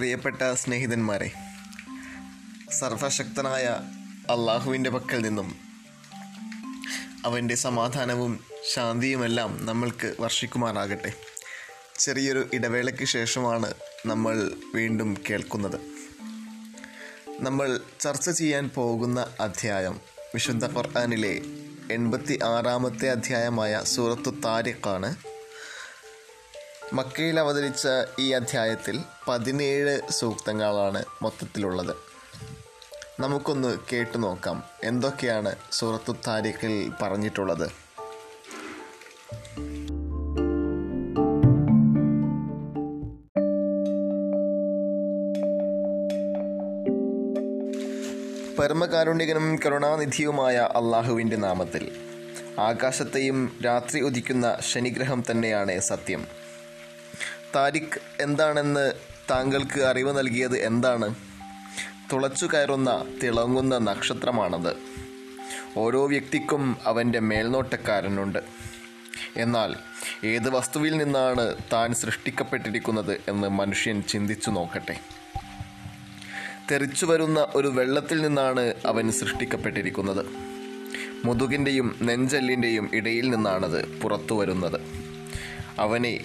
പ്രിയപ്പെട്ട സ്നേഹിതന്മാരെ സർവശക്തനായ അള്ളാഹുവിന്റെ പക്കൽ നിന്നും അവന്റെ സമാധാനവും ശാന്തിയുമെല്ലാം നമ്മൾക്ക് വർഷിക്കുമാറാകട്ടെ. ചെറിയൊരു ഇടവേളയ്ക്ക് ശേഷമാണ് നമ്മൾ വീണ്ടും കേൾക്കുന്നത്. നമ്മൾ ചർച്ച ചെയ്യാൻ പോകുന്ന അധ്യായം വിശുദ്ധ ഖുർആാനിലെ എൺപത്തി ആറാമത്തെ അധ്യായമായ സൂറത്തു താരിഖാണ് മക്കയിൽ അവതരിച്ച ഈ അധ്യായത്തിൽ പതിനേഴ് സൂക്തങ്ങളാണ് മൊത്തത്തിലുള്ളത്. നമുക്കൊന്ന് കേട്ടു നോക്കാം. എന്തൊക്കെയാണ് സൂറത്തു താരിഖിൽ പറഞ്ഞിട്ടുള്ളത്? പരമകാരുണ്യകനും കരുണാനിധിയുമായ അള്ളാഹുവിന്റെ നാമത്തിൽ. ആകാശത്തെയും രാത്രി ഉദിക്കുന്ന ശനിഗ്രഹം തന്നെയാണ് സത്യം. താരിഖ് എന്താണെന്ന് താങ്കൾക്ക് അറിവ് നൽകിയത് എന്താണ്? തുളച്ചു കയറുന്ന തിളങ്ങുന്ന നക്ഷത്രമാണത്. ഓരോ വ്യക്തിക്കും അവന്റെ മേൽനോട്ടക്കാരനുണ്ട്. എന്നാൽ ഏത് വസ്തുവിൽ നിന്നാണ് താൻ സൃഷ്ടിക്കപ്പെട്ടിരിക്കുന്നത് എന്ന് മനുഷ്യൻ ചിന്തിച്ചു നോക്കട്ടെ. തെറിച്ചു വരുന്ന ഒരു വെള്ളത്തിൽ നിന്നാണ് അവൻ സൃഷ്ടിക്കപ്പെട്ടിരിക്കുന്നത്. മുതുകിന്റെയും നെഞ്ചല്ലിന്റെയും ഇടയിൽ നിന്നാണത് പുറത്തു വരുന്നത്. അവനെ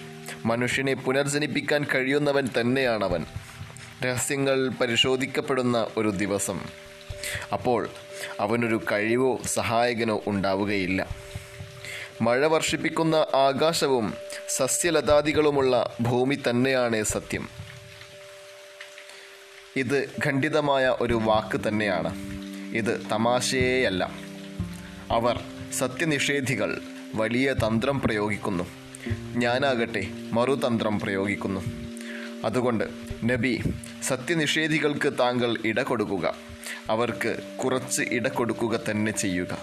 മനുഷ്യനെ പുനർജനിപ്പിക്കാൻ കഴിയുന്നവൻ തന്നെയാണവൻ. രഹസ്യങ്ങൾ പരിശോധിക്കപ്പെടുന്ന ഒരു ദിവസം. അപ്പോൾ അവനൊരു കഴിവോ സഹായകനോ ഉണ്ടാവുകയില്ല. മഴ വർഷിപ്പിക്കുന്ന ആകാശവും സസ്യലതാദികളുമുള്ള ഭൂമി തന്നെയാണ് സത്യം. ഇത് ഖണ്ഡിതമായ ഒരു വാക്ക് തന്നെയാണ്. ഇത് തമാശയേയല്ല. അവർ സത്യനിഷേധികൾ വലിയ തന്ത്രം പ്രയോഗിക്കുന്നു. ഞാനാകട്ടെ മറുതന്ത്രം പ്രയോഗിക്കുന്നു. അതുകൊണ്ട് നബി സത്യനിഷേധികൾക്ക് താങ്കൾ ഇട കൊടുക്കുക. അവർക്ക് കുറച്ച് ഇട കൊടുക്കുക തന്നെ ചെയ്യുക.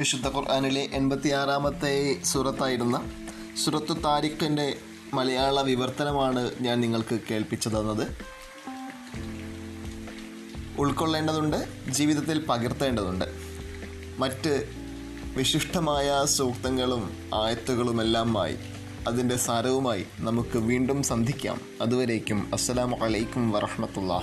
വിശുദ്ധ ഖുർആാനിലെ എൺപത്തി ആറാമത്തെ സൂറത്തായിരുന്ന സുറത്തു താരിഖിന്റെ മലയാള വിവർത്തനമാണ് ഞാൻ നിങ്ങൾക്ക് കേൾപ്പിച്ചു തന്നത്. ഉൾക്കൊള്ളേണ്ടതുണ്ട് ജീവിതത്തിൽ പകർത്തേണ്ടതുണ്ട്. മറ്റ് വിശിഷ്ടമായ സൂക്തങ്ങളും ആയത്തുകളുമെല്ലാമായി അതിന്റെ സാരവുമായി നമുക്ക് വീണ്ടും സന്ധിക്കാം. അതുവരേക്കും അസ്സലാമു അലൈക്കും വറഹമത്തുള്ള